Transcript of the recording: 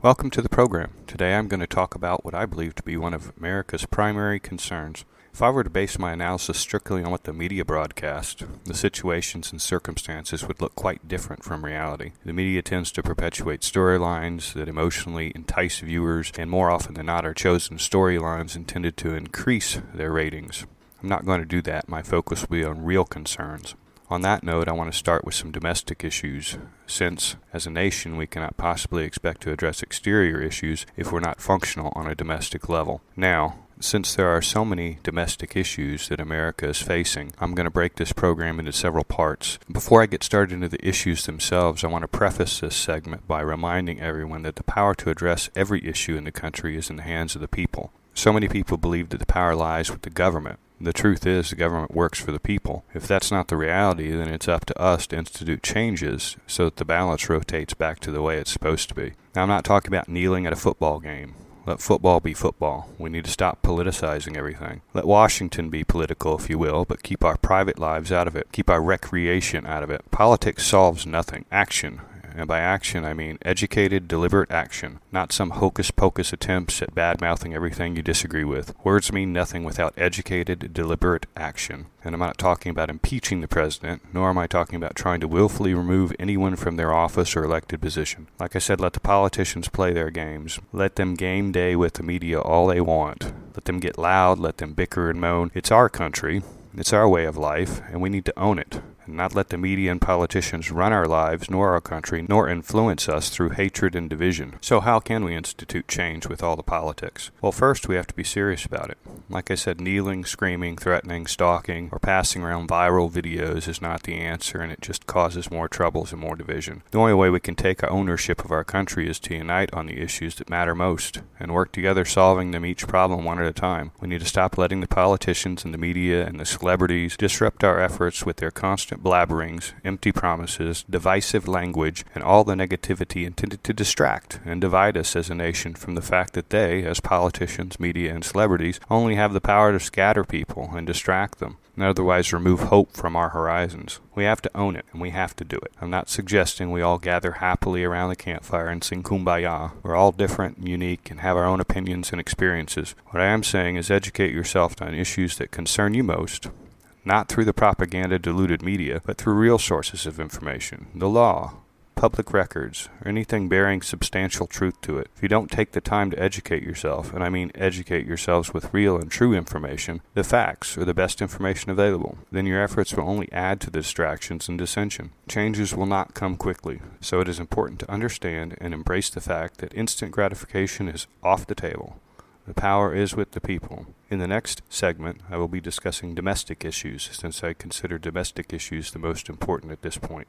Welcome to the program. Today I'm going to talk about what I believe to be one of America's primary concerns. If I were to base my analysis strictly on what the media broadcast, the situations and circumstances would look quite different from reality. The media tends to perpetuate storylines that emotionally entice viewers, and more often than not are chosen storylines intended to increase their ratings. I'm not going to do that. My focus will be on real concerns. On that note, I want to start with some domestic issues, since, as a nation, we cannot possibly expect to address exterior issues if we're not functional on a domestic level. Now, since there are so many domestic issues that America is facing, I'm going to break this program into several parts. Before I get started into the issues themselves, I want to preface this segment by reminding everyone that the power to address every issue in the country is in the hands of the people. So many people believe that the power lies with the government, the truth is, the government works for the people. If that's not the reality, then it's up to us to institute changes so that the balance rotates back to the way it's supposed to be. Now, I'm not talking about kneeling at a football game. Let football be football. We need to stop politicizing everything. Let Washington be political, if you will, but keep our private lives out of it. Keep our recreation out of it. Politics solves nothing. Action and by action I mean educated, deliberate action, not some hocus pocus attempts at bad mouthing everything you disagree with. Words mean nothing without educated, deliberate action. And I'm not talking about impeaching the president, nor am I talking about trying to willfully remove anyone from their office or elected position. Like I said, let the politicians play their games. Let them game day with the media all they want. Let them get loud, let them bicker and moan. It's our country. It's our way of life, and we need to own it and not let the media and politicians run our lives nor our country, nor influence us through hatred and division. So, how can we institute change with all the politics? Well, first, we have to be serious about it. Like I said, kneeling, screaming, threatening, stalking, or passing around viral videos is not the answer, and it just causes more troubles and more division. The only way we can take ownership of our country is to unite on the issues that matter most and work together solving them each problem one at a time. We need to stop letting the politicians and the media and the celebrities disrupt our efforts with their constant blabberings, empty promises, divisive language, and all the negativity intended to distract and divide us as a nation from the fact that they, as politicians, media, and celebrities, only have the power to scatter people and distract them and otherwise remove hope from our horizons. We have to own it, and we have to do it. I'm not suggesting we all gather happily around the campfire and sing kumbaya. We're all different and unique and have our own opinions and experiences. What I am saying is educate yourself on issues that concern you most not through the propaganda diluted media, but through real sources of information, the law, public records, or anything bearing substantial truth to it. If you don't take the time to educate yourself, and I mean educate yourselves with real and true information, the facts or the best information available, then your efforts will only add to the distractions and dissension. Changes will not come quickly, so it is important to understand and embrace the fact that instant gratification is off the table. The power is with the people. In the next segment, I will be discussing domestic issues, since I consider domestic issues the most important at this point.